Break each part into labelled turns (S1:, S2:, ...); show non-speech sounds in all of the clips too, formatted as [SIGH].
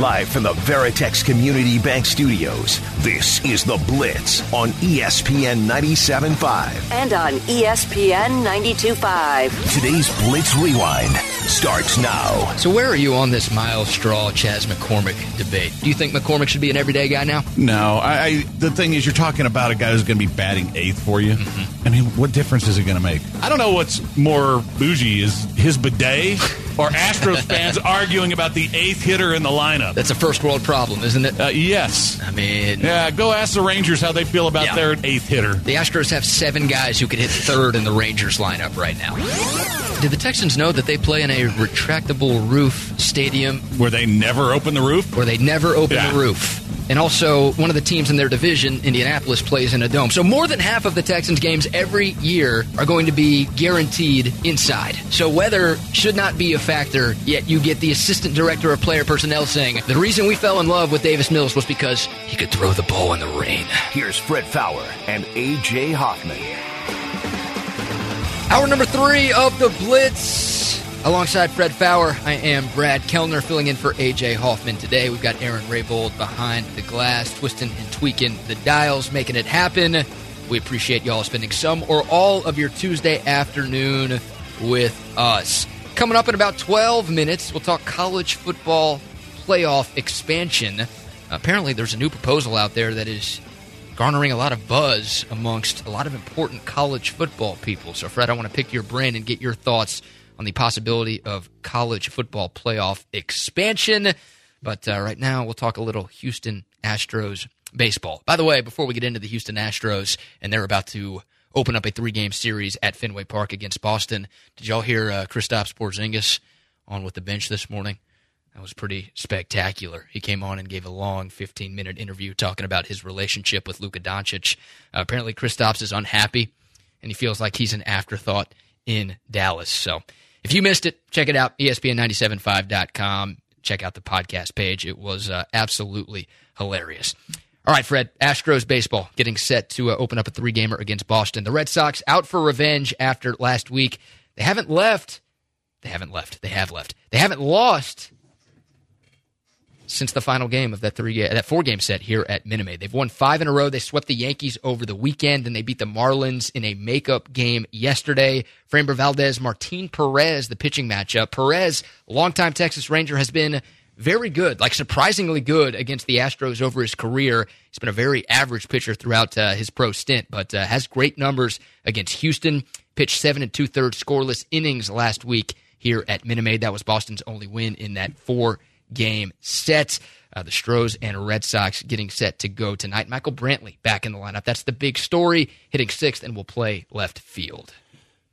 S1: Live from the Veritex Community Bank Studios, this is The Blitz on ESPN 97.5.
S2: And on ESPN 92.5.
S1: Today's Blitz Rewind starts now.
S3: So where are you on this Myles Straw Chas McCormick debate? Do you think McCormick should be an everyday guy now?
S4: No, I, I the thing is, you're talking about a guy who's going to be batting eighth for you.
S3: Mm-hmm.
S4: I mean, what difference is it going to make? I don't know what's more bougie is his bidet or Astros fans [LAUGHS] arguing about the eighth hitter in the lineup.
S3: That's a first world problem, isn't it?
S4: Uh, yes.
S3: I mean,
S4: Yeah, go ask the Rangers how they feel about
S3: Yeah.
S4: their eighth hitter.
S3: the Astros have seven guys who could hit third in the Rangers lineup right now. Did the Texans know that they play in a retractable roof stadium
S4: Where they never open the roof.
S3: where they never open
S4: Yeah.
S3: the roof? And also, one of the teams in their division, Indianapolis, plays in a dome. So more than half of the Texans games every year are going to be guaranteed inside. So weather should not be a factor, yet you get the assistant director of player personnel saying, the reason we fell in love with Davis Mills was because he could throw the ball in the rain.
S1: Here's Fred Faour and A.J. Hoffman.
S3: Hour number three of the Blitz. Alongside Fred Faour, I am Brad Kellner filling in for AJ Hoffman today. We've got Aaron Raybold behind the glass, twisting and tweaking the dials, making it happen. We appreciate y'all spending some or all of your Tuesday afternoon with us. Coming up in about 12 minutes, we'll talk college football playoff expansion. Apparently, there's a new proposal out there that is garnering a lot of buzz amongst a lot of important college football people. So, Fred, I want to pick your brain and get your thoughts on the possibility of college football playoff expansion. But uh, right now, we'll talk a little Houston Astros baseball. By the way, before we get into the Houston Astros, and they're about to open up a three game series at Fenway Park against Boston, did y'all hear uh, Kristaps Porzingis on with the bench this morning? That was pretty spectacular. He came on and gave a long 15 minute interview talking about his relationship with Luka Doncic. Uh, apparently, Kristaps is unhappy and he feels like he's an afterthought in Dallas. So if you missed it, check it out, E ESPN975.com. Check out the podcast page. It was uh, absolutely hilarious. All right, Fred, Astros baseball getting set to uh, open up a three gamer against Boston. The Red Sox out for revenge after last week. They haven't left. They haven't left. They have left. They haven't lost since the final game of that three that four game set here at Minute. They've won five in a row. They swept the Yankees over the weekend, and they beat the Marlins in a makeup game yesterday. Framber Valdez, Martin Perez, the pitching matchup. Perez, longtime Texas Ranger, has been very good, like surprisingly good against the Astros over his career. He's been a very average pitcher throughout uh, his pro stint, but uh, has great numbers against Houston. Pitched seven and two thirds scoreless innings last week here at Minute. That was Boston's only win in that four game set. Uh, the Stros and Red Sox getting set to go tonight. Michael Brantley back in the lineup. That's the big story. Hitting sixth and will play left field.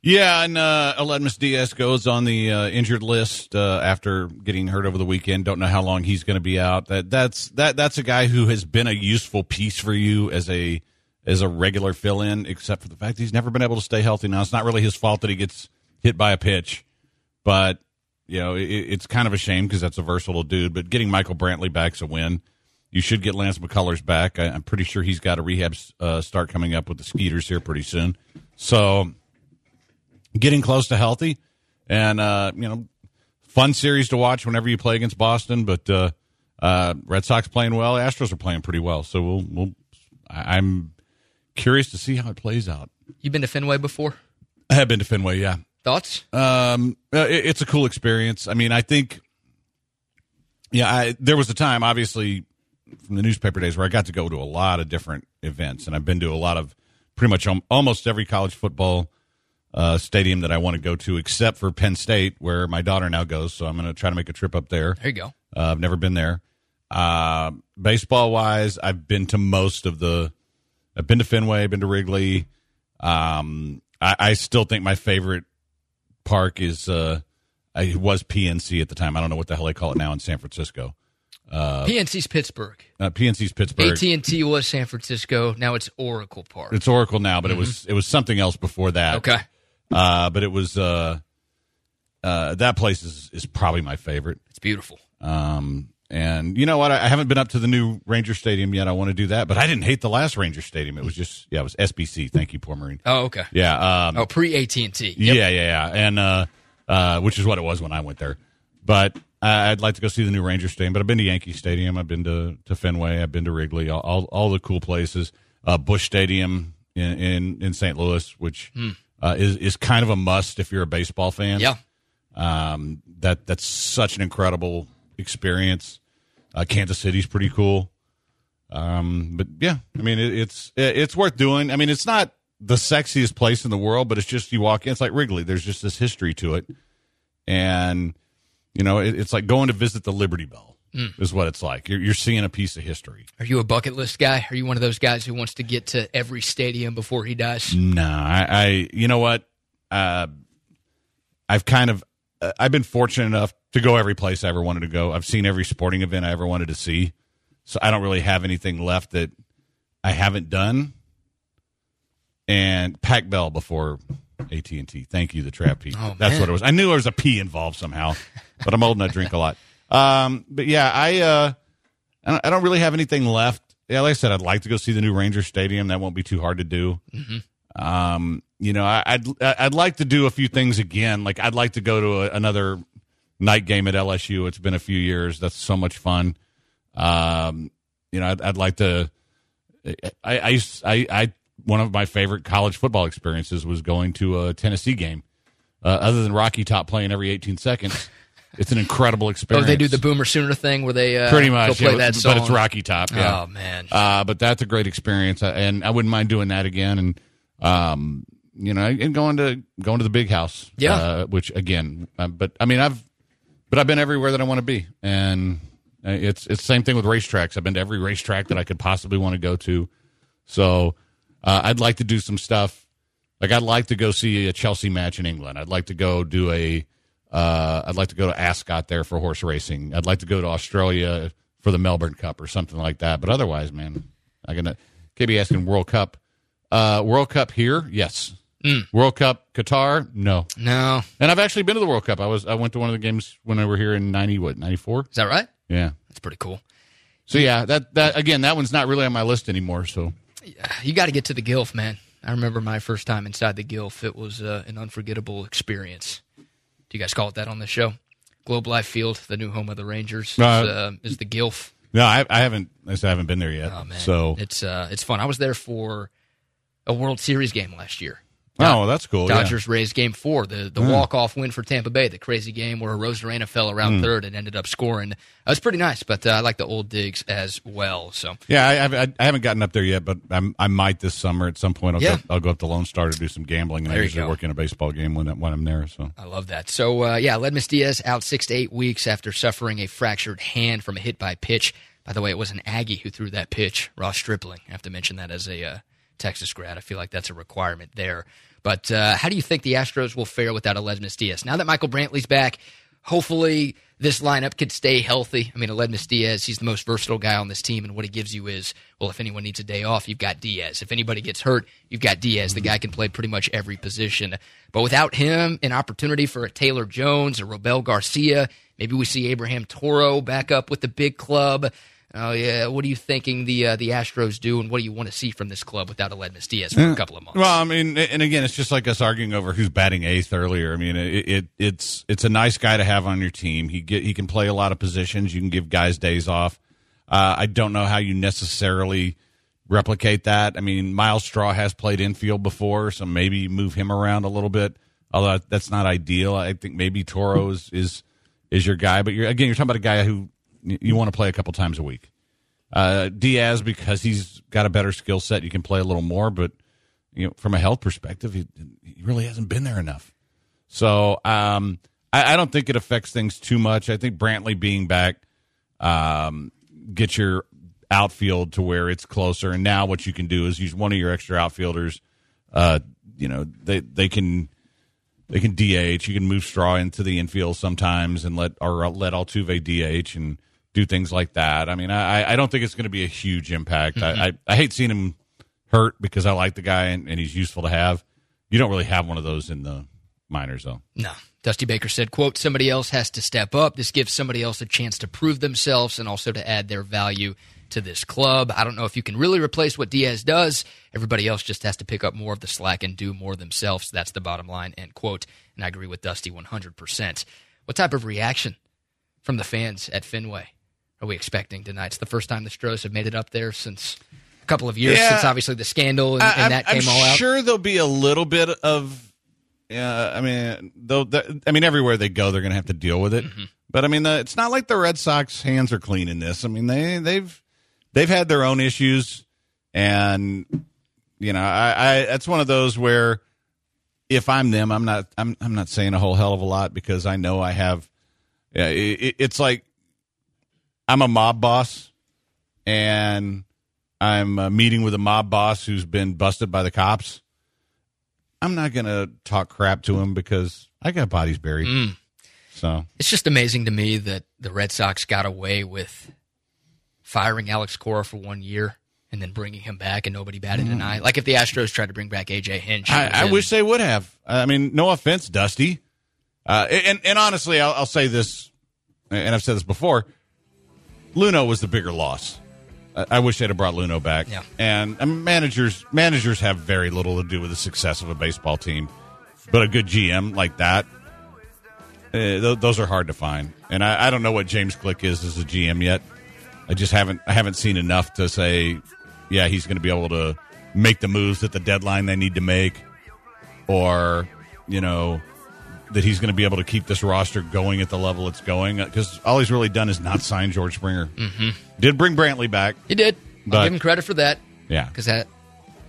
S4: Yeah, and uh, Aledmys Diaz goes on the uh, injured list uh, after getting hurt over the weekend. Don't know how long he's going to be out. That that's that that's a guy who has been a useful piece for you as a as a regular fill in, except for the fact he's never been able to stay healthy. Now it's not really his fault that he gets hit by a pitch, but you know it, it's kind of a shame because that's a versatile dude. But getting Michael Brantley back's a win. You should get Lance McCullers back. I, I'm pretty sure he's got a rehab uh, start coming up with the Skeeters here pretty soon. So getting close to healthy, and uh, you know, fun series to watch whenever you play against Boston. But uh, uh, Red Sox playing well, Astros are playing pretty well. So we'll, we'll I'm curious to see how it plays out.
S3: You've been to Fenway before?
S4: I have been to Fenway, yeah.
S3: Thoughts?
S4: Um, uh, it, it's a cool experience. I mean, I think, yeah, I, there was a time, obviously, from the newspaper days where I got to go to a lot of different events, and I've been to a lot of pretty much almost every college football uh, stadium that I want to go to, except for Penn State, where my daughter now goes. So I'm going to try to make a trip up there.
S3: There you go.
S4: Uh, I've never been there. Uh, baseball wise, I've been to most of the. I've been to Fenway, been to Wrigley. Um, I, I still think my favorite park is uh, I was PNC at the time. I don't know what the hell they call it now in San Francisco.
S3: Uh, PNC's Pittsburgh.
S4: Uh, PNC's Pittsburgh.
S3: AT and T was San Francisco. Now it's Oracle Park.
S4: It's Oracle now, but it was it was something else before that.
S3: Okay.
S4: Uh, but it was uh, uh, that place is is probably my favorite.
S3: It's beautiful.
S4: Um, and you know what? I, I haven't been up to the new Ranger Stadium yet. I want to do that, but I didn't hate the last Ranger Stadium. It was just yeah, it was SBC. Thank you, poor Marine.
S3: Oh, okay.
S4: Yeah. Um,
S3: Oh, pre AT and T.
S4: Yeah, yeah, yeah, and uh, uh, which is what it was when I went there. But I'd like to go see the new Ranger Stadium, but I've been to Yankee Stadium. I've been to, to Fenway. I've been to Wrigley. All all, all the cool places. Uh, Busch Stadium in in, in St. Louis, which uh, is is kind of a must if you're a baseball fan.
S3: Yeah.
S4: Um, that that's such an incredible experience. Uh, Kansas City's pretty cool. Um, but yeah, I mean, it, it's it's worth doing. I mean, it's not the sexiest place in the world, but it's just you walk in. It's like Wrigley. There's just this history to it, and you know, it, it's like going to visit the Liberty Bell. Is what it's like. You're, you're seeing a piece of history.
S3: Are you a bucket list guy? Are you one of those guys who wants to get to every stadium before he dies?
S4: No, I, I you know what? Uh, I've kind of uh, I've been fortunate enough to go every place I ever wanted to go. I've seen every sporting event I ever wanted to see. So I don't really have anything left that I haven't done. And Pac Bell before AT and T. Thank you, the Trap Pete.
S3: Oh,
S4: That's
S3: man.
S4: what it was. I knew there was a P involved somehow, but I'm old and I drink a lot. Um, but yeah, I uh, I don't, I don't really have anything left. Yeah, like I said, I'd like to go see the new Ranger Stadium. That won't be too hard to do. Um, you know, I, I'd I'd like to do a few things again. Like I'd like to go to a, another night game at LSU. It's been a few years. That's so much fun. Um, you know, I'd, I'd like to. I, I used I I one of my favorite college football experiences was going to a Tennessee game. Uh, other than Rocky Top playing every 18 seconds, [LAUGHS] it's an incredible experience.
S3: Oh, they do the Boomer Sooner thing where they uh,
S4: pretty much,
S3: play
S4: yeah,
S3: that song.
S4: but it's Rocky Top. Yeah.
S3: Oh man,
S4: Uh, but that's a great experience, and I wouldn't mind doing that again. And um, you know, and going to going to the big house.
S3: Yeah.
S4: Uh, which again, uh, but I mean, I've but I've been everywhere that I want to be, and uh, it's it's the same thing with racetracks. I've been to every racetrack that I could possibly want to go to. So uh, I'd like to do some stuff. Like I'd like to go see a Chelsea match in England. I'd like to go do a. Uh, I'd like to go to Ascot there for horse racing. I'd like to go to Australia for the Melbourne Cup or something like that. But otherwise, man, I gonna be asking World Cup. Uh, World Cup here, yes. Mm. World Cup Qatar, no.
S3: no,
S4: And I've actually been to the World Cup. I was I went to one of the games when I were here in ninety what ninety four.
S3: is that right?
S4: Yeah.
S3: That's pretty cool.
S4: So yeah, that that again, that one's not really on my list anymore. So
S3: You got to get to the Gilf, man. I remember my first time inside the Gilf. It was uh, an unforgettable experience. Do you guys call it that on the show? Globe Life Field, the new home of the Rangers, is,
S4: Uh,
S3: uh, is the Gilf.
S4: no, I, I haven't. I haven't been there yet.
S3: Oh man,
S4: So
S3: it's uh, it's fun. I was there for a World Series game last year.
S4: oh, that's cool. yeah.
S3: Dodgers raised Game Four, the the walk off win for Tampa Bay, the crazy game where Arozarena fell around
S4: Hmm.
S3: third and ended up scoring. That was pretty nice, but uh, I like the old digs as well. So
S4: Yeah, I, I, I haven't gotten up there yet, but I'm, I might this summer at some point. I'll,
S3: Yeah.
S4: go, I'll go up to Lone Star to do some gambling, and
S3: There
S4: I usually
S3: go.
S4: work in a baseball game when when I'm there. So
S3: I love that. So uh, yeah, Ledmus Diaz out six to eight weeks after suffering a fractured hand from a hit by pitch. By the way, it was an Aggie who threw that pitch, Ross Stripling. I have to mention that as a uh, Texas grad. I feel like that's a requirement there. But uh, how do you think the Astros will fare without Aledmys Diaz? Now that Michael Brantley's back, hopefully this lineup could stay healthy. I mean, Aledmys Diaz, he's the most versatile guy on this team, and what he gives you is, well, if anyone needs a day off, you've got Diaz. If anybody gets hurt, you've got Diaz. The guy can play pretty much every position. But without him, an opportunity for a Taylor Jones, a Robel Garcia, maybe we see Abraham Toro back up with the big club. Oh yeah, what are you thinking the uh, the Astros do, and what do you want to see from this club without Aledmys Diaz for a couple of months?
S4: Well, I mean, and again, it's just like us arguing over who's batting eighth earlier. I mean, it, it it's it's a nice guy to have on your team. He get he can play a lot of positions. You can give guys days off. Uh, I don't know how you necessarily replicate that. I mean, Myles Straw has played infield before, so maybe move him around a little bit. Although that's not ideal. I think maybe Toro is is, is your guy, but you're again you're talking about a guy who you want to play a couple times a week. Uh, Diaz because he's got a better skill set, you can play a little more, but you know, from a health perspective, he, he really hasn't been there enough. So um, I, I don't think it affects things too much. I think Brantley being back um, gets your outfield to where it's closer. And now what you can do is use one of your extra outfielders. Uh, you know, they they can they can DH. You can move Straw into the infield sometimes and let or let Altuve DH and do things like that. I mean, I, I don't think it's going to be a huge impact. I, mm-hmm. I, I hate seeing him hurt because I like the guy and, and he's useful to have. You don't really have one of those in the minors, though.
S3: No. Dusty Baker said, quote, somebody else has to step up. This gives somebody else a chance to prove themselves and also to add their value to this club. I don't know if you can really replace what Diaz does. Everybody else just has to pick up more of the slack and do more themselves. That's the bottom line, end quote. And I agree with Dusty 100%. What type of reaction from the fans at Fenway are we expecting tonight? It's the first time the Stros have made it up there since a couple of years
S4: Yeah.
S3: since obviously the scandal and, and that
S4: I'm,
S3: came
S4: I'm
S3: all out.
S4: sure there'll be a little bit of. Yeah, I mean, though. I mean, everywhere they go, they're going to have to deal with it.
S3: Mm-hmm.
S4: But I mean, the, it's not like the Red Sox hands are clean in this. I mean, they they've they've had their own issues, and you know, I, I that's one of those where if I'm them, I'm not I'm I'm not saying a whole hell of a lot because I know I have. Yeah, it, it's like I'm a mob boss, and I'm uh, meeting with a mob boss who's been busted by the cops. I'm not going to talk crap to him because I got bodies buried.
S3: Mm.
S4: So
S3: It's just amazing to me that the Red Sox got away with firing Alex Cora for one year and then bringing him back and nobody batted an eye. Like if the Astros tried to bring back AJ Hinch,
S4: Mm. I, I wish they would have. I mean, no offense, Dusty. Uh, and and honestly, I'll, I'll say this, and I've said this before. Luhnow was the bigger loss. I, I wish they'd have brought Luhnow back.
S3: Yeah.
S4: And I mean, managers managers have very little to do with the success of a baseball team, but a good GM like that, uh, th- those are hard to find. And I, I don't know what James Click is as a GM yet. I just haven't I haven't seen enough to say, yeah, he's going to be able to make the moves at the deadline they need to make, or you know that he's going to be able to keep this roster going at the level it's going. Because all he's really done is not sign George Springer. Mm-hmm. Did bring Brantley back,
S3: He did. I'll
S4: But-
S3: give him credit for that
S4: yeah.
S3: because at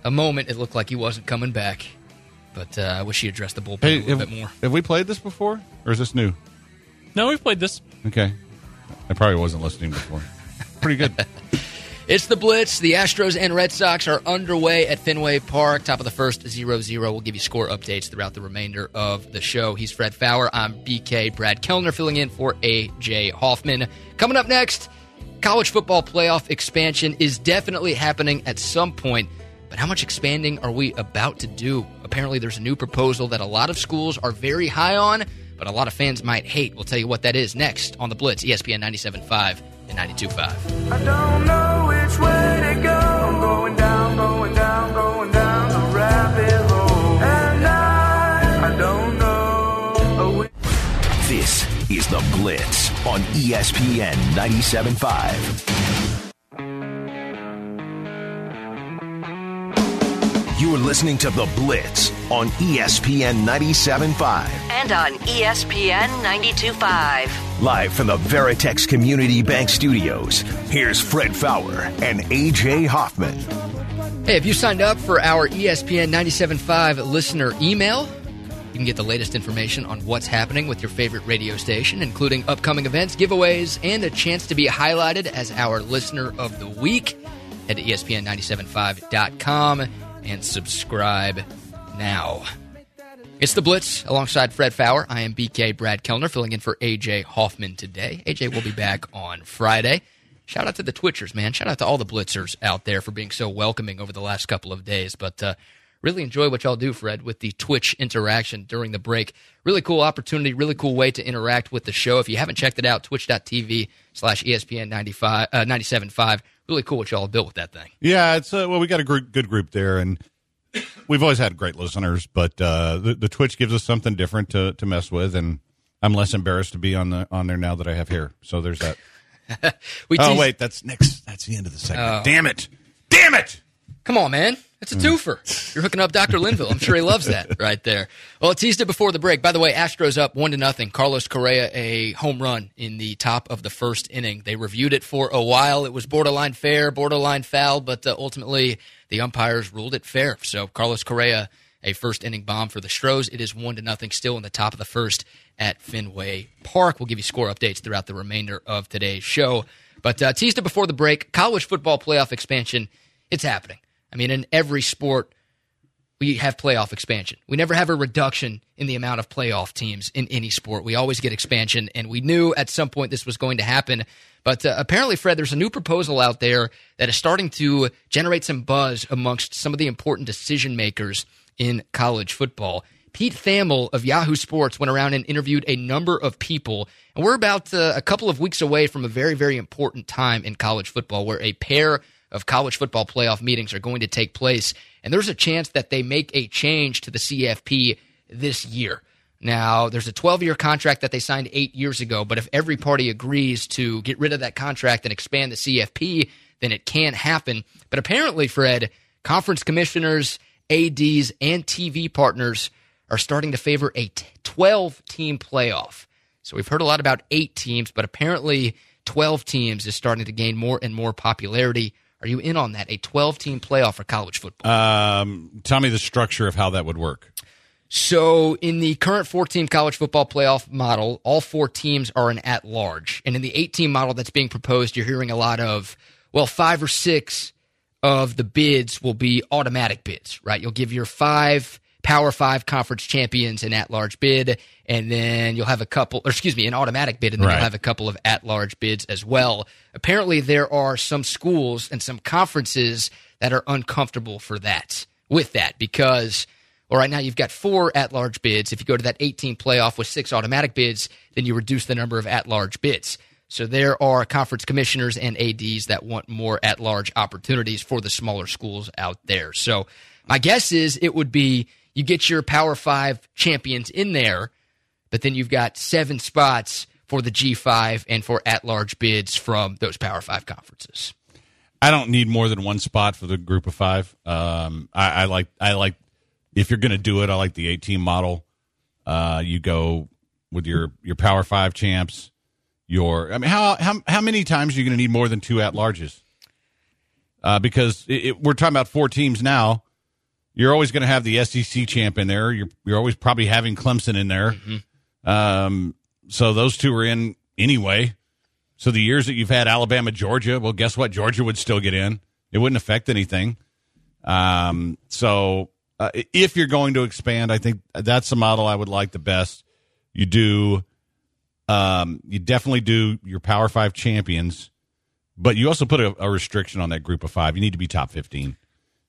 S3: a moment it looked like he wasn't coming back. But uh, I wish he addressed the bullpen
S4: Hey,
S3: a little
S4: have,
S3: bit more.
S4: have we played this before, or is this new?
S5: No, we've played this.
S4: Okay, I probably wasn't listening before. Pretty good. [LAUGHS]
S3: It's the Blitz. The Astros and Red Sox are underway at Fenway Park. Top of the first, 0 0. We'll give you score updates throughout the remainder of the show. He's Fred Faour. I'm BK Brad Kellner filling in for AJ Hoffman. Coming up next, college football playoff expansion is definitely happening at some point. But how much expanding are we about to do? Apparently, there's a new proposal that a lot of schools are very high on, but a lot of fans might hate. We'll tell you what that is next on the Blitz, ESPN 97.5 and 92.5.
S1: This is The Blitz on ESPN 97.5. You're listening to The Blitz on ESPN 97.5.
S2: And on ESPN 92.5.
S1: Live from the Veritex Community Bank Studios, here's Fred Faour and AJ Hoffman.
S3: Hey, have you signed up for our ESPN 97.5 listener email? You can get the latest information on what's happening with your favorite radio station, including upcoming events, giveaways, and a chance to be highlighted as our listener of the week. Head to E ESPN975.com and subscribe now. It's the Blitz alongside Fred Faour. I am BK Brad Kellner filling in for AJ Hoffman today. AJ will be back on Friday. Shout out to the Twitchers, man. Shout out to all the Blitzers out there for being so welcoming over the last couple of days. But uh, really enjoy what y'all do, Fred, with the Twitch interaction during the break. Really cool opportunity, really cool way to interact with the show. If you haven't checked it out, twitch.tv slash ESPN 95, uh, 97.5. Really cool what y'all built with that thing.
S4: Yeah, it's uh, well, we got a good group there, and we've always had great listeners. But uh, the, the Twitch gives us something different to, to mess with, and I'm less embarrassed to be on the on there now that I have hair. So there's that. [LAUGHS]
S3: We
S4: oh
S3: teased-
S4: wait, that's next. That's the end of the segment.
S3: Oh.
S4: Damn it! Damn it!
S3: Come on, man. It's a twofer. You're hooking up Dr. Linville. I'm sure he loves that right there. Well, teased it before the break. By the way, Astros up one to nothing. Carlos Correa a home run in the top of the first inning. They reviewed it for a while. It was borderline fair, borderline foul, but uh, ultimately the umpires ruled it fair. So Carlos Correa a first inning bomb for the Stros. It is one to nothing still in the top of the first at Fenway Park. We'll give you score updates throughout the remainder of today's show. But uh, teased it before the break. College football playoff expansion. It's happening. I mean, in every sport, we have playoff expansion. We never have a reduction in the amount of playoff teams in any sport. We always get expansion, and we knew at some point this was going to happen. But uh, apparently, Fred, there's a new proposal out there that is starting to generate some buzz amongst some of the important decision makers in college football. Pete Thamel of Yahoo Sports went around and interviewed a number of people, and we're about uh, a couple of weeks away from a very, very important time in college football where a pair of college football playoff meetings are going to take place, and there's a chance that they make a change to the CFP this year. Now, there's a 12 year contract that they signed eight years ago, but if every party agrees to get rid of that contract and expand the CFP, then it can happen. But apparently, Fred, conference commissioners, ADs, and TV partners are starting to favor a 12 team playoff. So we've heard a lot about eight teams, but apparently 12 teams is starting to gain more and more popularity. Are you in on that? A 12 team playoff for college football?
S4: Um, tell me the structure of how that would work.
S3: So, in the current four team college football playoff model, all four teams are an at large. And in the eight team model that's being proposed, you're hearing a lot of, well, five or six of the bids will be automatic bids, right? You'll give your five Power Five conference champions an at large bid, and then you'll have a couple, or excuse me, an automatic bid, and then
S4: Right.
S3: you'll have a couple of at large bids as well. Apparently, there are some schools and some conferences that are uncomfortable for that, with that, because well, right now you've got four at large bids. If you go to that 18 playoff with six automatic bids, then you reduce the number of at large bids. So there are conference commissioners and ADs that want more at large opportunities for the smaller schools out there. So my guess is it would be you get your Power Five champions in there, but then you've got seven spots for the G5 and for at large bids from those Power Five conferences.
S4: I don't need more than one spot for the group of five. Um, I, I like I like if you're going to do it, I like the eight team model. Uh, you go with your your Power Five champs. Your I mean, how how how many times are you going to need more than two at larges? Uh, because it, it, we're talking about four teams now. You're always going to have the SEC champ in there. You're you're always probably having Clemson in there. Um, so those two are in anyway. So the years that you've had Alabama, Georgia, well, guess what? Georgia would still get in. It wouldn't affect anything. Um, so uh, if you're going to expand, I think that's the model I would like the best. You do, um, you definitely do your Power Five champions, but you also put a, a restriction on that group of five. You need to be top fifteen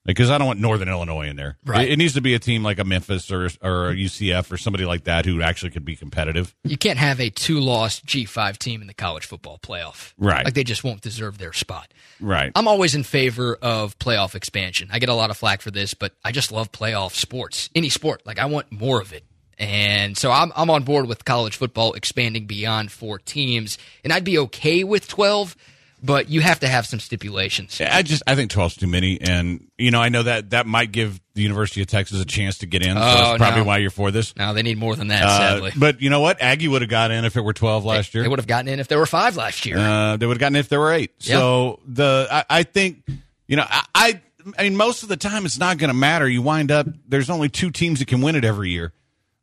S4: because I don't want Northern Illinois in there.
S3: Right.
S4: It, it needs to be a team like a Memphis or or a UCF or somebody like that who actually could be competitive.
S3: You can't have a two loss G5 team in the college football playoff.
S4: Right.
S3: Like they just won't deserve their spot.
S4: Right.
S3: I'm always in favor of playoff expansion. I get a lot of flack for this, but I just love playoff sports. Any sport. Like I want more of it. And so I'm I'm on board with college football expanding beyond four teams. And I'd be okay with 12, but you have to have some stipulations.
S4: I just I think 12's too many, and you know I know that that might give the University of Texas a chance to get in. so
S3: Oh,
S4: that's probably
S3: no.
S4: why you're for this.
S3: Now they need more than that,
S4: Uh,
S3: sadly.
S4: but you know what? Aggie would have got in if it were 12 last year.
S3: They would have gotten in if there were five last year.
S4: Uh, they would have gotten in if there were eight.
S3: Yeah.
S4: So the I, I think you know I, I I mean most of the time it's not going to matter. You wind up there's only two teams that can win it every year,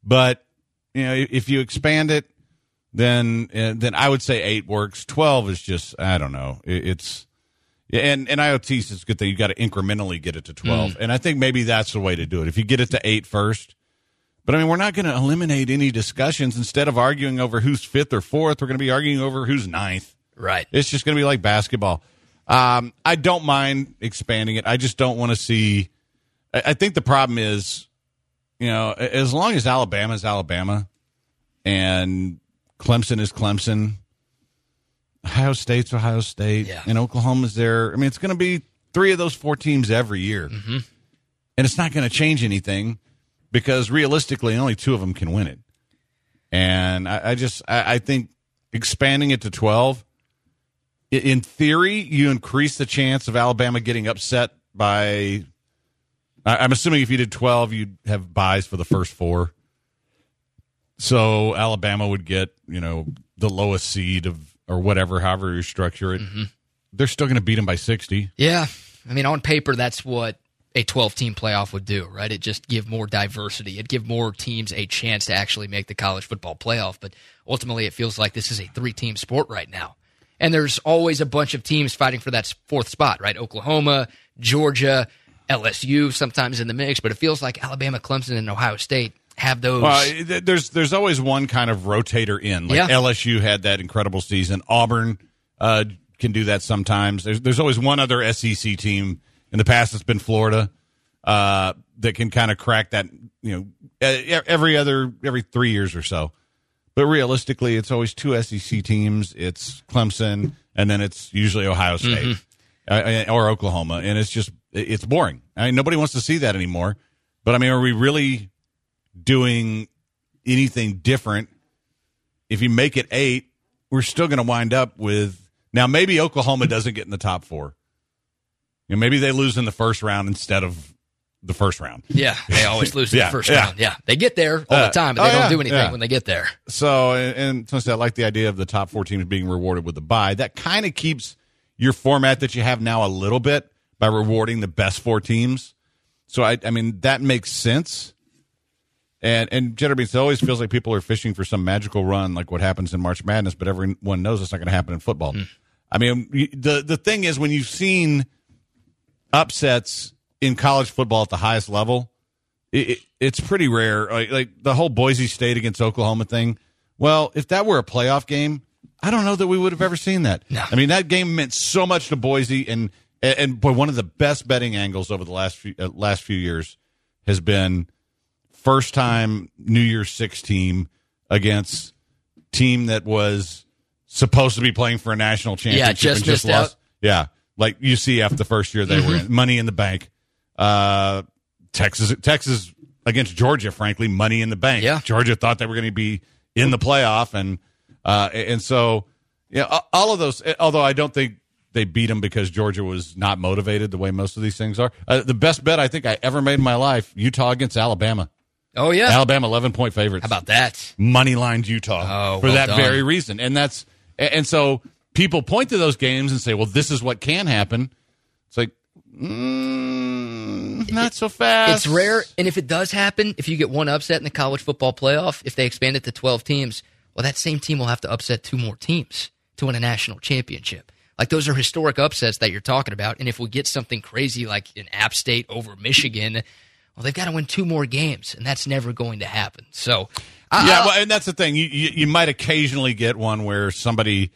S4: but you know if you expand it, then uh, then I would say eight works. Twelve is just I don't know. It, it's and and IoT is a good thing. You got to incrementally get it to twelve, and I think maybe that's the way to do it. If you get it to eight first. But I mean, we're not going to eliminate any discussions. Instead of arguing over who's fifth or fourth, we're going to be arguing over who's ninth.
S3: right.
S4: It's just going to be like basketball. Um, I don't mind expanding it. I just don't want to see. I, I think the problem is, you know, as long as Alabama is Alabama and Clemson is Clemson, Ohio State's Ohio State,
S3: Yeah.
S4: and Oklahoma's there. I mean, it's going to be three of those four teams every year.
S3: Mm-hmm.
S4: And it's not going to change anything because realistically, only two of them can win it. And I, I just, I, I think expanding it to 12 in theory, you increase the chance of Alabama getting upset by. I'm assuming if you did 12, you'd have buys for the first four. So Alabama would get, you know, the lowest seed of or whatever, however you structure it. Mm-hmm. They're still going to beat them by 60.
S3: Yeah. I mean, on paper, that's what a 12 team playoff would do, right? It just give more diversity. It'd give more teams a chance to actually make the college football playoff. But ultimately, it feels like this is a three team sport right now. And there's always a bunch of teams fighting for that fourth spot, right? Oklahoma, Georgia, LSU sometimes in the mix, but it feels like Alabama, Clemson, and Ohio State have those.
S4: Well, there's there's always one kind of rotator in. Like
S3: Yeah.
S4: LSU had that incredible season. Auburn uh, can do that sometimes. There's there's always one other SEC team in the past. It's been Florida uh, that can kind of crack that. You know, every other every three years or so. But realistically, it's always two SEC teams. It's Clemson, and then it's usually Ohio State uh, or Oklahoma, and it's just it's boring. I mean, nobody wants to see that anymore. But I mean, are we really doing anything different, if you make it eight, we're still going to wind up with now maybe Oklahoma doesn't get in the top four. You know, maybe they lose in the first round instead of the first round.
S3: Yeah, they always lose in [LAUGHS]
S4: Yeah,
S3: the first
S4: yeah.
S3: round. Yeah, they get there all
S4: Uh,
S3: the time, but they
S4: oh,
S3: don't
S4: yeah,
S3: do anything when they get there.
S4: So, and, and since I like the idea of the top four teams being rewarded with the bye, that kind of keeps your format that you have now a little bit by rewarding the best four teams. So, I, I mean, that makes sense. And and Beans it always feels like people are fishing for some magical run, like what happens in March Madness, but everyone knows it's not going to happen in football. I mean, the the thing is when you've seen upsets in college football at the highest level, it, it, it's pretty rare. Like, like the whole Boise State against Oklahoma thing. Well, if that were a playoff game, I don't know that we would have ever seen that.
S3: No.
S4: I mean, that game meant so much to Boise, and and, and boy, one of the best betting angles over the last few, uh, last few years has been first time New Year's Six team against team that was supposed to be playing for a national championship yeah,
S3: just
S4: and just lost.
S3: out.
S4: Yeah, like UCF the first year they were in Money in the Bank. Uh, Texas Texas against Georgia, frankly, Money in the Bank.
S3: Yeah.
S4: Georgia thought they were going to be in the playoff, and uh, and so yeah, all of those. Although I don't think they beat them because Georgia was not motivated the way most of these things are. Uh, the best bet I think I ever made in my life: Utah against Alabama.
S3: Oh yeah,
S4: Alabama eleven point favorites
S3: how about that?
S4: money lined Utah
S3: Oh,
S4: for
S3: well
S4: that
S3: done.
S4: very reason. And that's and so people point to those games and say, "Well, this is what can happen." It's like, mm, not so fast.
S3: It's rare, and if it does happen, if you get one upset in the college football playoff, if they expand it to twelve teams, well, that same team will have to upset two more teams to win a national championship. Like those are historic upsets that you're talking about, and if we get something crazy like an App State over Michigan, well, they've got to win two more games, and that's never going to happen. So, I,
S4: Yeah,
S3: I-
S4: well, and that's the thing. You, you you might occasionally get one where somebody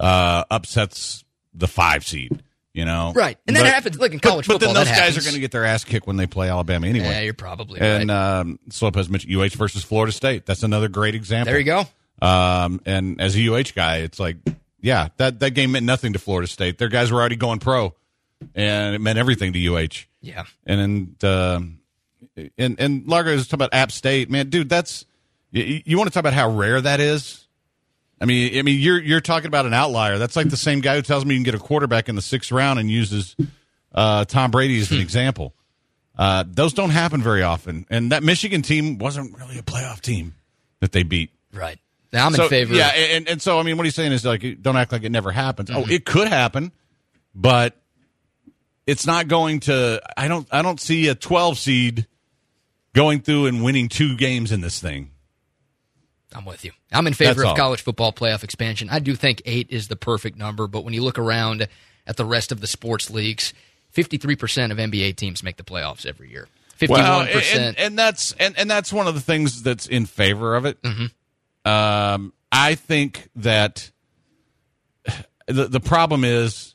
S4: uh, upsets the five seed. You know,
S3: Right. And that happens. Look, in college
S4: but, but
S3: football,
S4: then
S3: that
S4: those guys are going to get their ass kicked when they play Alabama anyway.
S3: yeah, you're probably
S4: and
S3: right.
S4: um, Slope has mentioned UH versus Florida State. That's another great example.
S3: there you go.
S4: Um, and as a UH guy, it's like, yeah, that, that game meant nothing to Florida State. Their guys were already going pro, and it meant everything to UH.
S3: Yeah.
S4: And then, um, and and Largo was talking about App State, man, dude. That's you, you want to talk about how rare that is. I mean, I mean, you're you're talking about an outlier. That's like the same guy who tells me you can get a quarterback in the sixth round and uses uh, Tom Brady as an example. Uh, those don't happen very often, and that Michigan team wasn't really a playoff team that they beat.
S3: Right. Now I'm
S4: So,
S3: in favor.
S4: Yeah, and, and so I mean, what he's saying is like, don't act like it never happens. Oh, it could happen, but it's not going to. I don't. I don't see a 12 seed going through and winning two games in this thing.
S3: I'm with you. I'm in favor
S4: That's
S3: of
S4: all.
S3: college football playoff expansion. I do think eight is the perfect number, but when you look around at the rest of the sports leagues, 53% of NBA teams make the playoffs every year. 51%.
S4: Well, and, and that's and, and that's one of the things that's in favor of it. Um, I think that [SIGHS] the the problem is,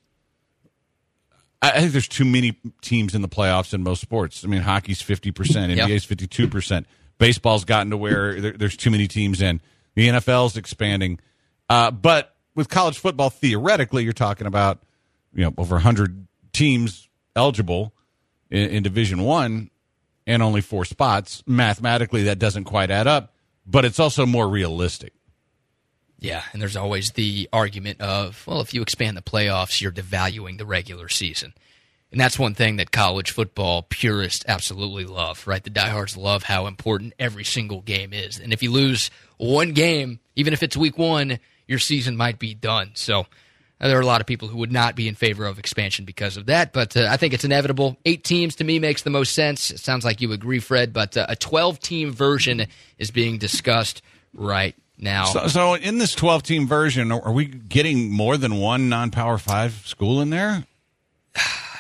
S4: I think there's too many teams in the playoffs in most sports. I mean, hockey's fifty percent,
S3: Yeah.
S4: NBA's fifty two percent. Baseball's gotten to where there, there's too many teams in. The NFL's expanding, uh, but with college football, theoretically, you're talking about you know over hundred teams eligible in, in Division One and only four spots. Mathematically, that doesn't quite add up, but it's also more realistic.
S3: Yeah, and there's always the argument of, well, if you expand the playoffs, you're devaluing the regular season. And that's one thing that college football purists absolutely love, right? The diehards love how important every single game is. And if you lose one game, even if it's week one, your season might be done. So uh, there are a lot of people who would not be in favor of expansion because of that, but uh, I think it's inevitable. Eight teams to me makes the most sense. It sounds like you agree, Fred, but uh, a 12 team version is being discussed right now.
S4: So, so in this 12 team version, are we getting more than one non power five school in there?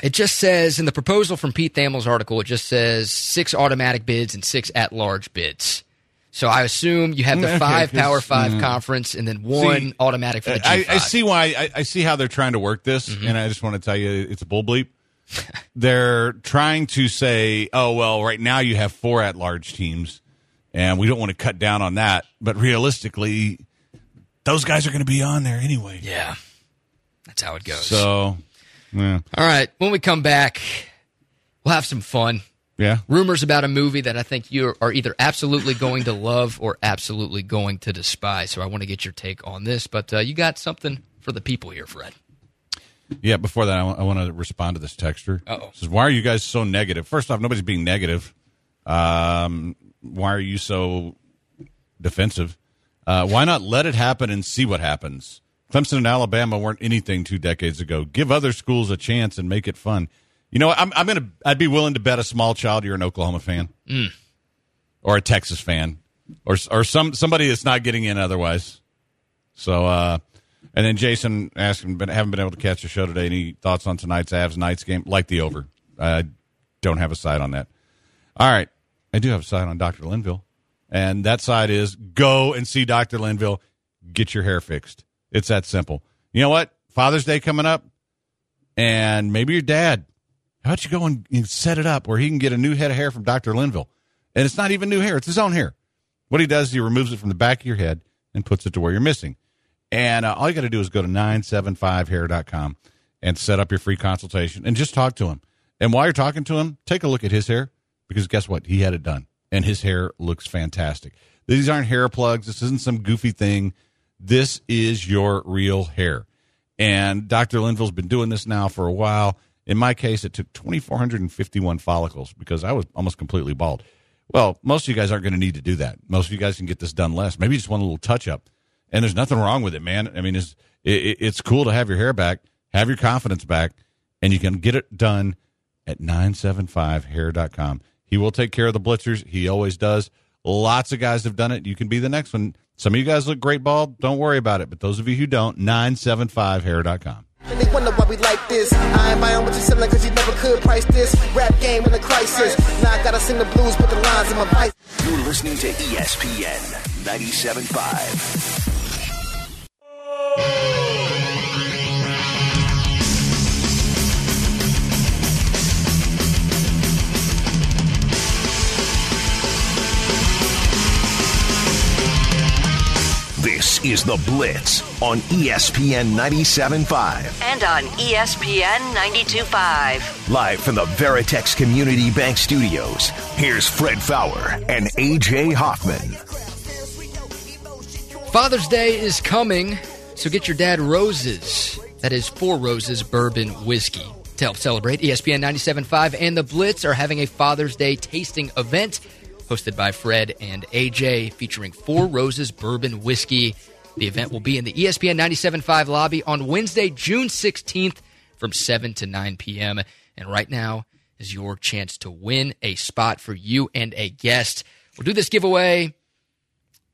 S3: It just says in the proposal from Pete Thamel's article, it just says six automatic bids and six at large bids. So I assume you have the
S4: Okay,
S3: five Power Five
S4: mm.
S3: conference and then one
S4: See,
S3: automatic for the G5.
S4: I, I see why. I, I see how they're trying to work this,
S3: Mm-hmm.
S4: and I just want to tell you, it's a bull bleep. they're trying to say, "Oh well, right now you have four at-large teams, and we don't want to cut down on that." But realistically, those guys are going to be on there anyway.
S3: Yeah, that's how it goes.
S4: So, yeah.
S3: All right, when we come back, we'll have some fun.
S4: Yeah.
S3: rumors about a movie that I think you are either absolutely going to love or absolutely going to despise. So I want to get your take on this. But uh, you got something for the people here, Fred.
S4: Yeah, before that, I want to respond to this texture.
S3: Uh-oh.
S4: Says, why are you guys so negative? First off, nobody's being negative. Um, why are you so defensive? Uh, why not let it happen and see what happens? Clemson and Alabama weren't anything two decades ago. Give other schools a chance and make it fun. You know. I'm, I'm gonna. I'd be willing to bet a small child you're an Oklahoma fan, or a Texas fan, or or some somebody that's not getting in otherwise. So, uh, and then Jason asking, but haven't been able to catch the show today. Any thoughts on tonight's Avs Knights game? Like the over. I don't have a side on that. All right, I do have a side on Doctor Linville, and that side is go and see Doctor Linville. Get your hair fixed. It's that simple. You know what? Father's Day coming up, and maybe your dad. How about you go and, set it up where he can get a new head of hair from Doctor Linville, and it's not even new hair; it's his own hair. What he does is he removes it from the back of your head and puts it to where you're missing. And uh, all you got to do is go to 975hair.com and set up your free consultation and just talk to him. And while you're talking to him, take a look at his hair because guess what? He had it done and his hair looks fantastic. These aren't hair plugs. This isn't some goofy thing. This is your real hair. And Dr. Linville's been doing this now for a while. In my case, it took 2,451 follicles because I was almost completely bald. Well, most of you guys aren't going to need to do that. Most of you guys can get this done less. Maybe just want a little touch up. And there's nothing wrong with it, man. I mean, it's it, it's cool to have your hair back, have your confidence back, and you can get it done at 975hair.com. He will take care of the blitzers. He always does. Lots of guys have done it. You can be the next one. Some of you guys look great bald. Don't worry about it. But those of you who don't, 975hair.com.
S6: And they wonder why we like this. I ain't buying what you're selling cause you never could price this. Rap game in a crisis. Now I gotta sing the blues, put the lines in my vice.
S1: You're listening to ESPN 97.5. The Blitz on ESPN 97.5.
S2: And on ESPN 92.5.
S1: Live from the Veritex Community Bank Studios, here's Fred Faour and AJ Hoffman.
S3: Father's Day is coming, so get your dad roses. That is Four Roses Bourbon Whiskey. To help celebrate, ESPN 97.5 and The Blitz are having a Father's Day tasting event hosted by Fred and AJ featuring Four Roses Bourbon Whiskey. The event will be in the ESPN 97.5 lobby on Wednesday, June 16th from 7 to 9 p.m. And right now is your chance to win a spot for you and a guest. We'll do this giveaway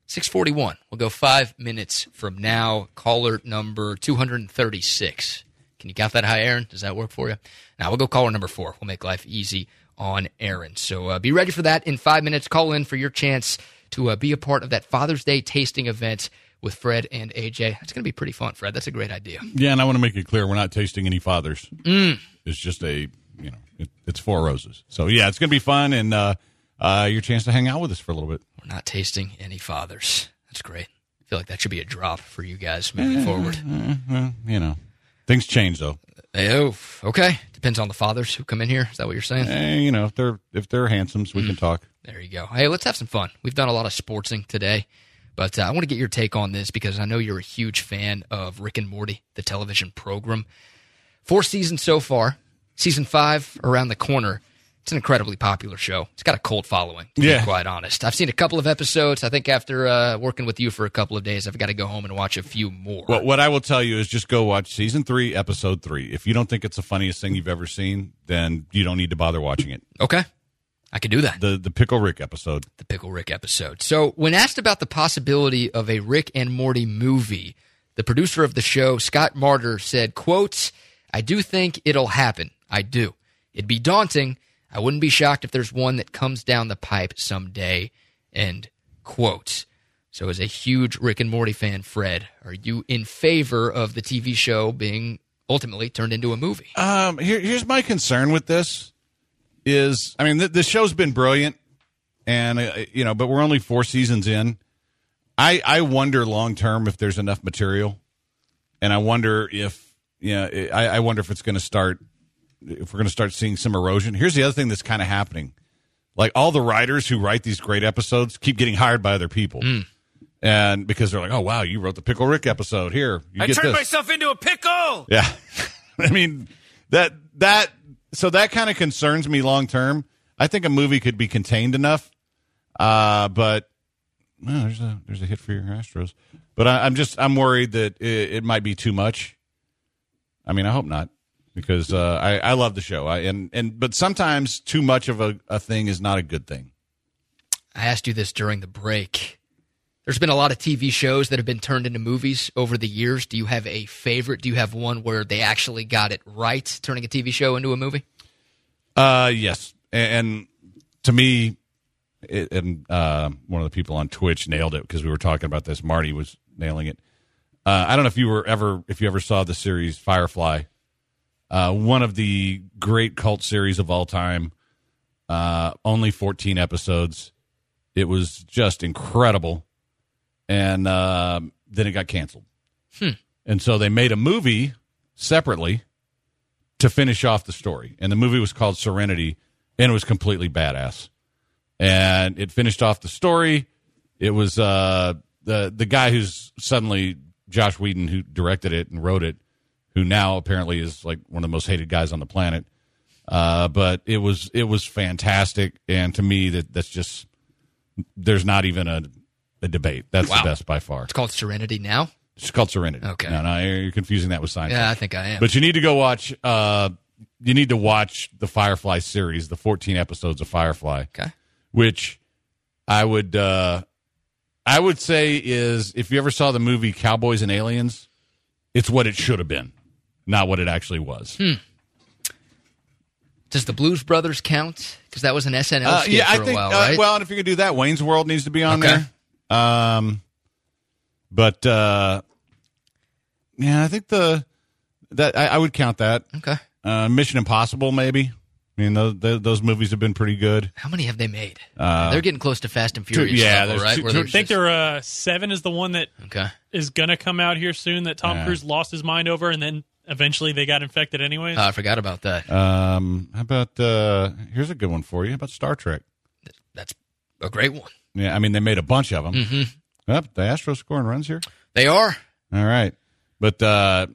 S3: 641. We'll go five minutes from now. Caller number 236. Can you count that high, Aaron? Does that work for you? Now we'll go caller number four. We'll make life easy on Aaron. So uh, be ready for that in five minutes. Call in for your chance to uh, be a part of that Father's Day tasting event with Fred and AJ. It's going to be pretty fun, Fred. That's a great idea.
S4: Yeah, and I want to make it clear we're not tasting any fathers.
S3: Mm.
S4: It's just a, you know, it, it's four roses. So yeah, it's going to be fun and uh, uh, your chance to hang out with us for a little bit.
S3: We're not tasting any fathers. That's great. I feel like that should be a drop for you guys moving forward.
S4: Well, you know, things change though.
S3: Oh, okay. Depends on the fathers who come in here. Is that what you're saying?
S4: Eh, you know, if they're if they're handsomes, we can talk.
S3: There you go. Hey, let's have some fun. We've done a lot of sportsing today, but uh, I want to get your take on this because I know you're a huge fan of Rick and Morty, the television program. Four seasons so far. Season five around the corner. It's an incredibly popular show. It's got a cult following, to
S4: Yeah.
S3: be quite honest. I've seen a couple of episodes. I think after uh, working with you for a couple of days, I've got to go home and watch a few more.
S4: Well, what I will tell you is just go watch season three, episode three. If you don't think it's the funniest thing you've ever seen, then you don't need to bother watching it.
S3: okay. I could do that.
S4: The the Pickle Rick episode.
S3: the Pickle Rick episode. So, when asked about the possibility of a Rick and Morty movie, the producer of the show, Scott Marder, said, "Quotes: I do think it'll happen. I do. It'd be daunting. I wouldn't be shocked if there's one that comes down the pipe someday. End quote. So, as a huge Rick and Morty fan, Fred, are you in favor of the TV show being ultimately turned into a movie?
S4: Um, here, here's my concern with this is, I mean, th- the show's been brilliant, and uh, you know, but we're only four seasons in. I I wonder long term if there's enough material, and I wonder if you know, I, I wonder if it's going to start, if we're going to start seeing some erosion. Here's the other thing that's kind of happening. Like all the writers who write these great episodes keep getting hired by other people. And because they're like, oh, wow, you wrote the Pickle Rick episode. Here, you
S7: I turned
S4: this.
S7: myself into a pickle.
S4: Yeah. [LAUGHS] I mean, that, that, so that kind of concerns me long term. I think a movie could be contained enough. Uh, but well, there's a, there's a hit for your Astros. But I, I'm just, I'm worried that it, it might be too much. I mean, I hope not because, uh, I, I love the show. I, and, and, but sometimes too much of a, a thing is not a good thing.
S3: I asked you this during the break. There's been a lot of TV shows that have been turned into movies over the years. Do you have a favorite? Do you have one where they actually got it right, turning a TV show into a movie?
S4: Uh, yes, and, to me, it, and uh, one of the people on Twitch nailed it because we were talking about this. Marty was nailing it. Uh, I don't know if you were ever if you ever saw the series Firefly, uh, one of the great cult series of all time. Uh, only 14 episodes. It was just incredible, and uh, then it got canceled. And so they made a movie separately to finish off the story. And the movie was called Serenity, and it was completely badass. And it finished off the story. It was uh, the the guy who's suddenly Joss Whedon, who directed it and wrote it, who now apparently is like one of the most hated guys on the planet. Uh, but it was it was fantastic, and to me, that that's just there's not even a, a debate. That's
S3: Wow.
S4: the best by far.
S3: It's called Serenity now.
S4: It's called Serenity.
S3: Okay.
S4: No, no, you're confusing that with Seinfeld.
S3: Yeah, I think I am.
S4: But you need to go watch. Uh, you need to watch the Firefly series, the 14 episodes of Firefly,
S3: okay.
S4: which I would, uh, I would say is if you ever saw the movie Cowboys and Aliens, it's what it should have been, not what it actually was.
S3: Hmm. Does the Blues Brothers count? Because that was an SNL
S4: Uh, yeah, I think.
S3: while,
S4: uh, well, and if you could do that, Wayne's World needs to be on
S3: Okay.
S4: there. Um, but uh, yeah, I think the that I, I would count that.
S3: okay.
S4: Uh, Mission Impossible, maybe. I mean, those, those those movies have been pretty good.
S3: How many have they made?
S4: Uh,
S3: They're getting close to Fast and Furious
S4: yeah,
S3: level,
S4: there's
S3: right?
S4: two- two-
S5: I think
S3: just-
S5: there uh, seven is the one that
S3: okay.
S5: is gonna come out here soon that Tom
S4: Yeah.
S5: Cruise lost his mind over, and then eventually they got infected anyways.
S3: Oh, I forgot about that.
S4: Um, how about uh, here's a good one for you. How about Star Trek?
S3: That's a great one.
S4: Yeah, I mean they made a bunch of them.
S3: Mm-hmm.
S4: Yep, the Astro scoring runs here.
S3: They are.
S4: All right, but uh,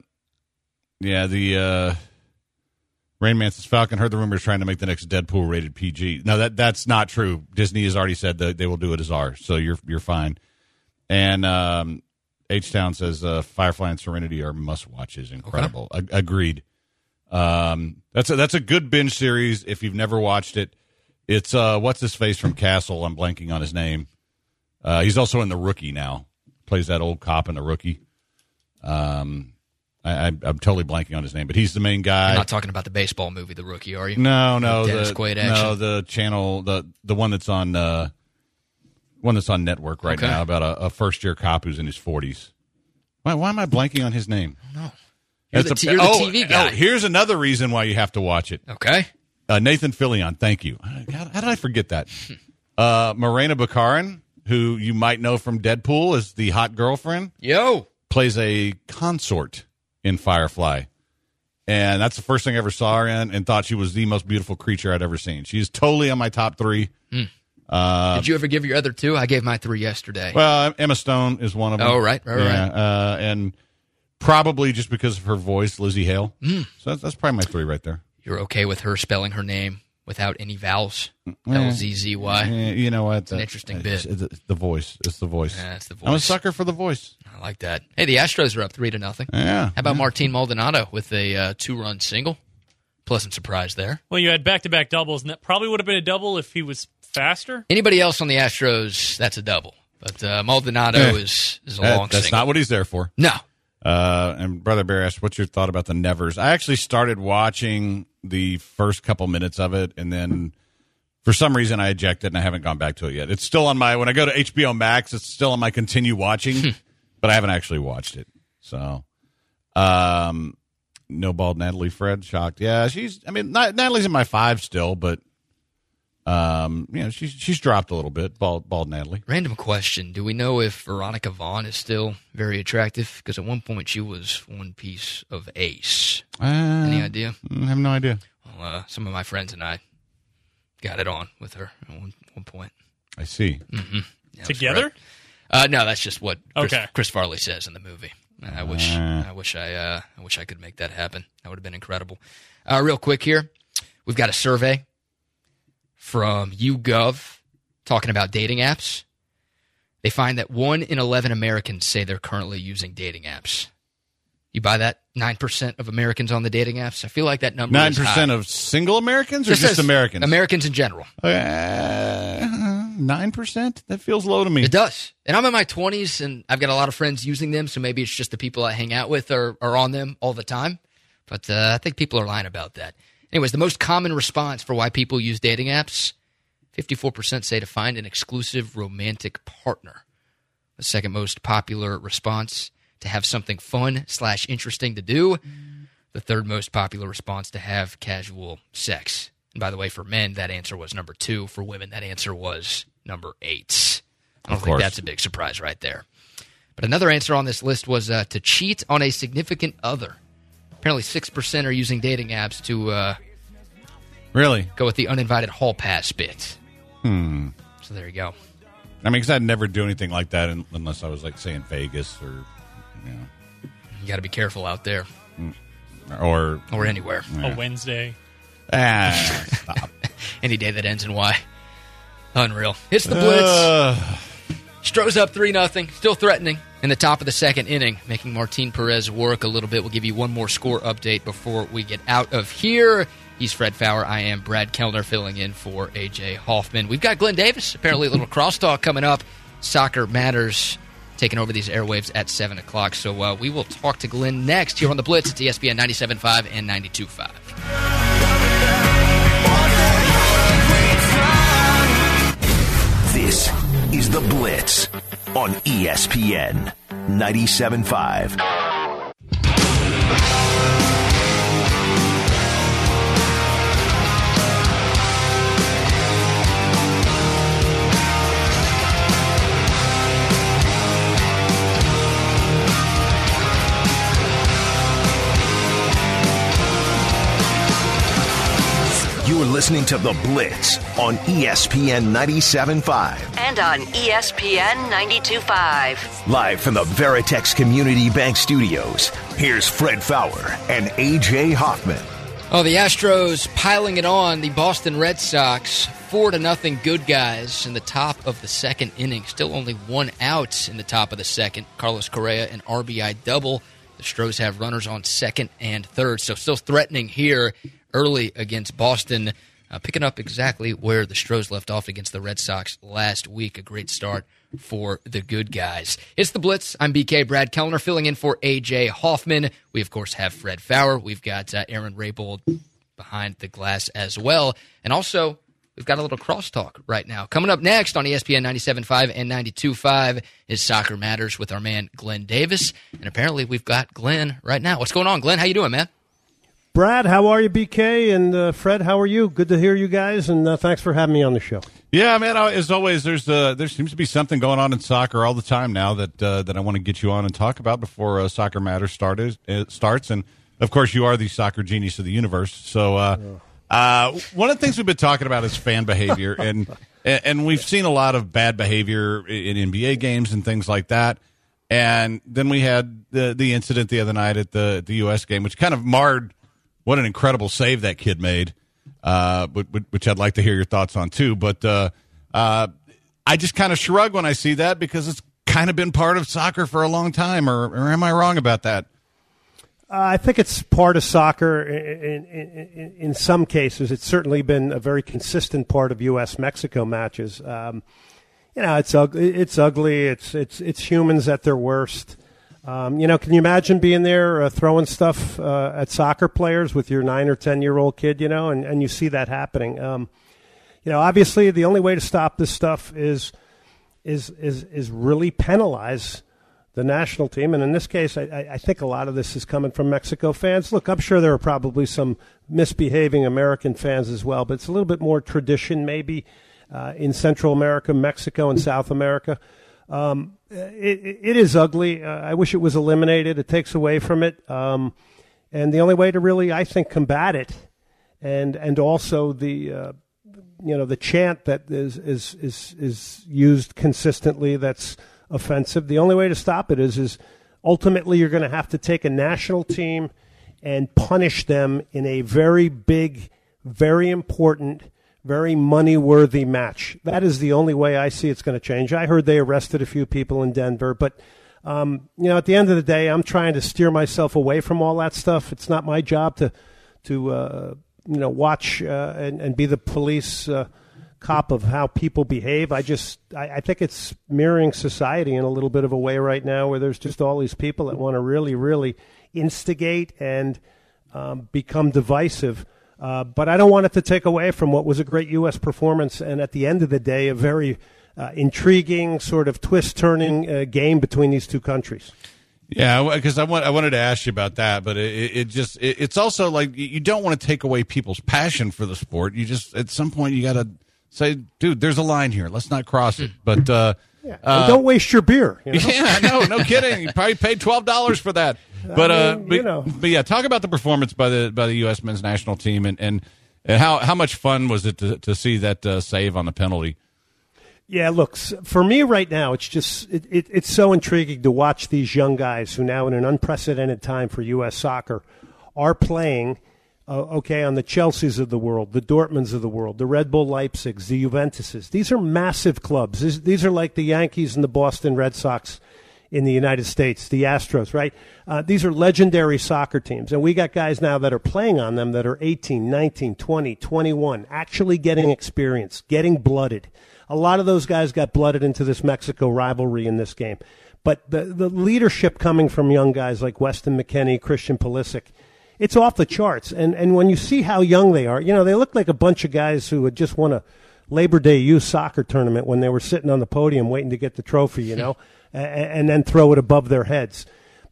S4: yeah, the uh, Rain Man's Falcon heard the rumors trying to make the next Deadpool rated PG. No, that that's not true. Disney has already said that they will do it as R, so you're you're fine. And um, H Town says uh, Firefly and Serenity are must watches. Incredible. Ag- agreed. Um, that's a, that's a good binge series if you've never watched it. It's uh, what's his face from Castle. I'm blanking on his name. Uh, he's also in the Rookie now. Plays that old cop in the Rookie. Um, I, I, I'm totally blanking on his name, but he's the main guy.
S3: You're not talking about the baseball movie, The Rookie, are you?
S4: No, no,
S3: With Dennis
S4: the
S3: Quaid
S4: no, the channel, the the one that's on uh, one that's on network right
S3: Okay.
S4: now about a, a first year cop who's in his forties. Why, why am I blanking on his name?
S3: No. You're the,
S4: a-
S3: you're the
S4: oh,
S3: TV guy.
S4: oh, here's another reason why you have to watch it.
S3: okay.
S4: Uh, Nathan Fillion, thank you. How, how did I forget that? [LAUGHS] Uh, Morena Baccarin, who you might know from Deadpool is the hot girlfriend,
S3: Yo.
S4: plays a consort in Firefly. And that's the first thing I ever saw her in and thought she was the most beautiful creature I'd ever seen. She's totally on my top three.
S3: Did you ever give your other two? I gave my three yesterday.
S4: Well, Emma Stone is one of them.
S3: Oh, right, right,
S4: yeah,
S3: right.
S4: Uh, and probably just because of her voice, Lzzy Hale.
S3: Hmm.
S4: So that's, that's probably my three right there.
S3: You're okay with her spelling her name without any vowels? L Z Z Y.
S4: Eh, you know what? It's
S3: an interesting bit.
S4: It's, it's the voice. It's the voice.
S3: Yeah, it's the
S4: I'm a sucker for the voice.
S3: I like that. Hey, the Astros are up three to nothing.
S4: Yeah.
S3: How about Martin Maldonado with a uh, two-run single? Pleasant surprise there.
S5: well, you had back to back doubles, and that probably would have been a double if he was faster.
S3: Anybody else on the Astros? That's a double. But uh, Maldonado
S4: Eh.
S3: is is a
S4: That-
S3: long
S4: that's
S3: single.
S4: not what he's there for.
S3: no.
S4: Uh, and Brother Bear asked, "What's your thought about the Nevers?" I actually started watching the first couple minutes of it, and then for some reason I ejected, and I haven't gone back to it yet. It's still on my when I go to HBO Max, it's still on my continue watching, but I haven't actually watched it. So, um, no bald Natalie Fred shocked. Yeah, she's. I mean, not, Natalie's in my five still, but um, you know, she's she's dropped a little bit. Bald bald Natalie.
S3: Random question: Do we know if Veronica Vaughn is still very attractive? Because at one point she was one piece of ace.
S4: Uh,
S3: Any idea?
S4: I have no idea.
S3: Well, uh, some of my friends and I got it on with her at one, one point.
S4: I see.
S3: Yeah,
S5: Together?
S3: Uh, no, that's just what Chris,
S5: Okay.
S3: Chris Farley says in the movie. I wish
S4: Ah.
S3: I wish I uh, I wish I could make that happen. That would have been incredible. Uh, real quick here, we've got a survey from YouGov talking about dating apps. They find that one in eleven Americans say they're currently using dating apps. You buy that? Nine percent of Americans on the dating apps. I feel like that number.
S4: Nine
S3: is high.
S4: percent of single Americans or
S3: Just
S4: just Americans?
S3: Americans in general.
S4: Nine percent. That feels low to me.
S3: It does. And I'm in my 20s and I've got a lot of friends using them. So maybe it's just the people I hang out with are, are on them all the time. But uh, I think people are lying about that. Anyways, the most common response for why people use dating apps 54% say to find an exclusive romantic partner. The second most popular response to have something fun slash interesting to do. The third most popular response to have casual sex. And by the way, for men, that answer was number two. For women, that answer was number eight. I don't
S4: Of
S3: think
S4: course.
S3: that's a big surprise right there. But another answer on this list was uh, to cheat on a significant other. Apparently, 6% are using dating apps to uh,
S4: Really?
S3: go with the uninvited hall pass bit. Hmm. So there you go.
S4: I mean, because I'd never do anything like that un- unless I was like, say, in Vegas or, you
S3: You got to be careful out there
S4: know, or
S3: or anywhere.
S5: A Wednesday.
S4: ah, [LAUGHS] stop.
S3: Any day that ends in Y. Unreal. It's the Blitz.
S4: Uh,
S3: Stros up 3 nothing, still threatening in the top of the second inning, making Martin Perez work a little bit. We'll give you one more score update before we get out of here. He's Fred Faour. I am Brad Kellner filling in for AJ Hoffman. We've got Glenn Davis, apparently a little crosstalk coming up. Soccer Matters taking over these airwaves at 7 o'clock. So uh, we will talk to Glenn next here on the Blitz at E ESPN 97.5 and 92.5.
S1: Is The Blitz on ESPN 97.5. listening to The Blitz on ESPN 97.5.
S2: And on ESPN 92.5.
S1: Live from the Veritex Community Bank Studios, here's Fred Faour and AJ Hoffman.
S3: Oh, the Astros piling it on the Boston Red Sox. Four to nothing good guys in the top of the second inning. Still only one out in the top of the second. Carlos Correa, an RBI double. The Stros have runners on second and third. So still threatening here early against Boston. Uh, picking up exactly where the Stros left off against the Red Sox last week. A great start for the good guys. It's the Blitz. I'm BK Brad Kellner filling in for AJ Hoffman. We, of course, have Fred Faour. We've got uh, Aaron Raybold behind the glass as well. And also, we've got a little crosstalk right now. Coming up next on ESPN 97.5 and 92.5 is Soccer Matters with our man Glenn Davis. And apparently, we've got Glenn right now. What's going on, Glenn? How you doing, man?
S7: Brad, how are you, BK? And uh, Fred, how are you? Good to hear you guys, and uh, thanks for having me on the show.
S4: yeah, man. As always, there's uh, there seems to be something going on in soccer all the time now that uh, that I want to get you on and talk about before uh, Soccer Matters started uh, starts. And of course, you are the soccer genius of the universe. So uh, uh, one of the things we've been talking about is fan behavior, [LAUGHS] and and we've seen a lot of bad behavior in NBA games and things like that. And then we had the the incident the other night at the the U.S. game, which kind of marred what an incredible save that kid made, uh, which, I'd like to hear your thoughts on too. But uh, uh, I just kind of shrug when I see that because it's kind of been part of soccer for a long time. Or, or am I wrong about that?
S7: Uh, I think it's part of soccer. In, in, in, in some cases, it's certainly been a very consistent part of U.S. Mexico matches. Um, you know, it's ugly. It's ugly. It's it's it's humans at their worst. Um, you know, can you imagine being there uh, throwing stuff uh, at soccer players with your nine or ten year old kid? You know, and, and you see that happening. Um, you know, obviously, the only way to stop this stuff is is is is really penalize the national team. And in this case, I, I- think a lot of this is coming from Mexico fans. Look, I'm sure there are probably some misbehaving American fans as well, but it's a little bit more tradition maybe uh, in Central America, Mexico, and South America. Um, it, it- is ugly. Uh, I wish it was eliminated. It takes away from it. Um, and the only way to really, I think, combat it and and also the uh, you know the chant that is is is is used consistently that's offensive. The only way to stop it is is ultimately you're going to have to take a national team and punish them in a very big, very important, very money worthy match. That is the only way I see it's going to change. I heard they arrested a few people in Denver, but um, you know, at the end of the day, I'm trying to steer myself away from all that stuff. It's not my job to to uh, you know watch uh, and, and be the police uh, cop of how people behave. I just I, I think it's mirroring society in a little bit of a way right now, where there's just all these people that want to really, really instigate and um, become divisive. Uh, but I don't want it to take away from what was a great U.S. performance, and at the end of the day, a very uh, intriguing, sort of twist-turning uh, game between these two countries.
S4: Yeah, because I want I wanted to ask you about that, but it, it just it, it's also like you don't want to take away people's passion for the sport. You just at some point you got to say, dude, there's a line here. Let's not cross it. But uh,
S7: Yeah. And don't waste your beer. you [LAUGHS] know?
S4: yeah, no, no kidding. You probably paid twelve dollars for that. But uh,
S7: mean,
S4: but,
S7: you know.
S4: but yeah, talk about the performance by the by the U.S. men's national team and and, and how how much fun was it to, to see that uh, save on the penalty?
S7: Yeah, look, s- for me right now, it's just it, it, it's so intriguing to watch these young guys who now, in an unprecedented time for U.S. soccer, are playing. Uh, okay, on the Chelseas of the world, the Dortmunds of the world, the Red Bull Leipzigs, the Juventuses. These are massive clubs. These, these are like the Yankees and the Boston Red Sox in the United States, the Astros, right? Uh, these are legendary soccer teams. And we got guys now that are playing on them that are 18, 19, 20, 21, actually getting experience, getting blooded. A lot of those guys got blooded into this Mexico rivalry in this game. But the, the leadership coming from young guys like Weston McKennie, Christian Pulisic, it's off the charts. And, and when you see how young they are, you know, they look like a bunch of guys who had just won a Labor Day youth soccer tournament when they were sitting on the podium waiting to get the trophy, you know, [LAUGHS] and then throw it above their heads.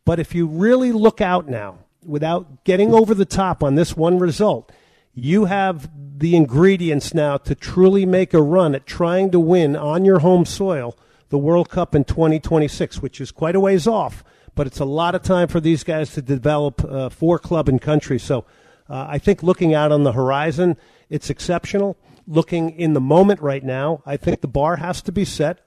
S7: But if you really look out now, without getting over the top on this one result, you have the ingredients now to truly make a run at trying to win on your home soil the World Cup in 2026, which is quite a ways off, but it's a lot of time for these guys to develop uh, for club and country. So uh, I think looking out on the horizon, it's exceptional. Looking in the moment right now, I think the bar has to be set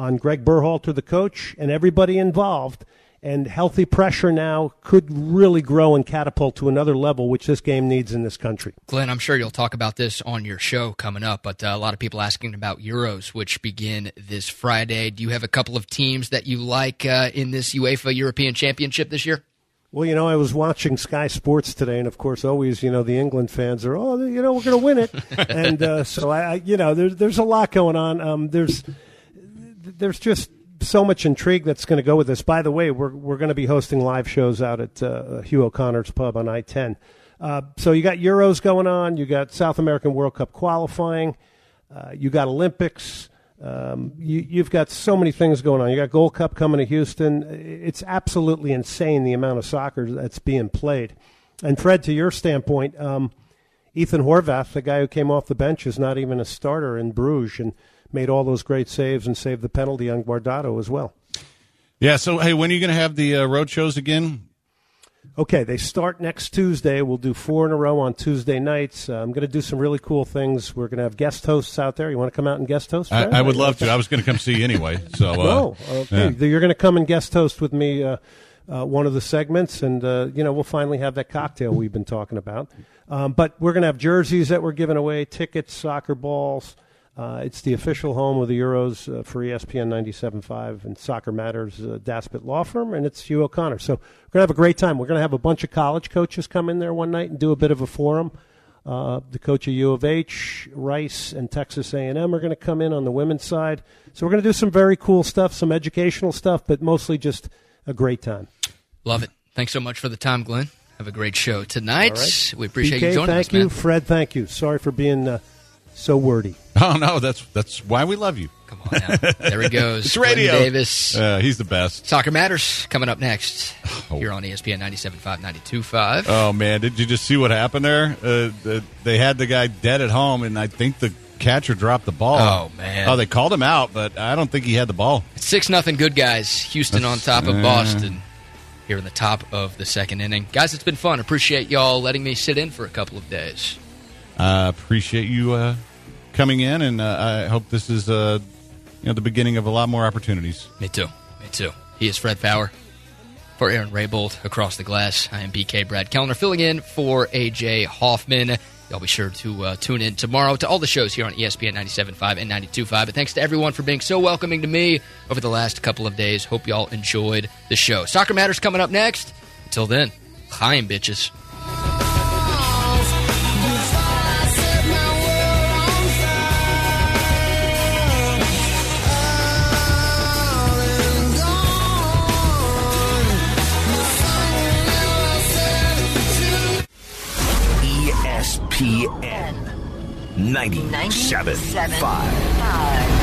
S7: on Greg Berhalter, the coach, and everybody involved. And healthy pressure now could really grow and catapult to another level, which this game needs in this country.
S3: Glenn, I'm sure you'll talk about this on your show coming up, but uh, a lot of people asking about Euros, which begin this Friday. Do you have a couple of teams that you like uh, in this UEFA European Championship this year?
S7: Well, you know, I was watching Sky Sports today, and of course, always, you know, the England fans are, oh, you know, we're going to win it, [LAUGHS] and uh, so I, I, you know, there's there's a lot going on. Um, there's there's just so much intrigue that's going to go with this. By the way, we're we're going to be hosting live shows out at uh, Hugh O'Connor's pub on I-10. Uh, so you got Euros going on, you got South American World Cup qualifying, uh, you got Olympics. Um, you, you've got so many things going on. You got Gold Cup coming to Houston. It's absolutely insane the amount of soccer that's being played. And Fred, to your standpoint, um, Ethan Horvath, the guy who came off the bench, is not even a starter in Bruges and made all those great saves and saved the penalty on Guardado as well.
S4: Yeah. So hey, when are you going to have the uh, road shows again?
S7: Okay, they start next Tuesday. We'll do four in a row on Tuesday nights. Uh, I'm going to do some really cool things. We're going to have guest hosts out there. You want to come out and guest host?
S4: I, I would love to. I was going to come see you anyway. So uh,
S7: No, okay.
S4: yeah.
S7: You're going to come and guest host with me uh, uh, one of the segments, and uh, you know we'll finally have that cocktail we've been talking about. Um, but we're going to have jerseys that we're giving away, tickets, soccer balls. Uh, it's the official home of the Euros uh, for ESPN 97.5 and Soccer Matters, uh, Daspit Law Firm, and it's Hugh O'Connor. So we're going to have a great time. We're going to have a bunch of college coaches come in there one night and do a bit of a forum. Uh, the coach of U of H, Rice, and Texas A&M are going to come in on the women's side. So we're going to do some very cool stuff, some educational stuff, but mostly just a great time.
S3: Love it. Thanks so much for the time, Glenn. Have a great show tonight.
S7: Right.
S3: We appreciate
S7: BK,
S3: you joining
S7: thank
S3: us, Thank
S7: you.
S3: man.
S7: Fred, thank you. Sorry for being uh, so wordy. [LAUGHS]
S4: Oh no, that's that's why we love you.
S3: Come on now. There he [LAUGHS] goes.
S4: It's
S3: Glenn
S4: radio.
S3: Davis.
S4: Uh, he's the best.
S3: Soccer Matters coming up next oh. here on ESPN 97.5, 92.5.
S4: Oh man, did you just see what happened there? Uh, the, they had the guy dead at home, and I think the catcher dropped the ball.
S3: Oh, man.
S4: Oh, they called him out, but I don't think he had the ball.
S3: Six nothing good guys. Houston on top of
S4: uh,
S3: Boston here in the top of the second inning. Guys, it's been fun. Appreciate y'all letting me sit in for a couple of days.
S4: I appreciate you uh, coming in, and uh, I hope this is uh, you know the beginning of a lot more opportunities.
S3: Me too. Me too. He is Fred Faour. For Aaron Raybold across the glass, I am BK Brad Kellner filling in for AJ Hoffman. Y'all be sure to uh, tune in tomorrow to all the shows here on ESPN 97.5 and 92.5. But thanks to everyone for being so welcoming to me over the last couple of days. Hope y'all enjoyed the show. Soccer Matters coming up next. Until then, Chaim bitches.
S1: ESPN 97.5.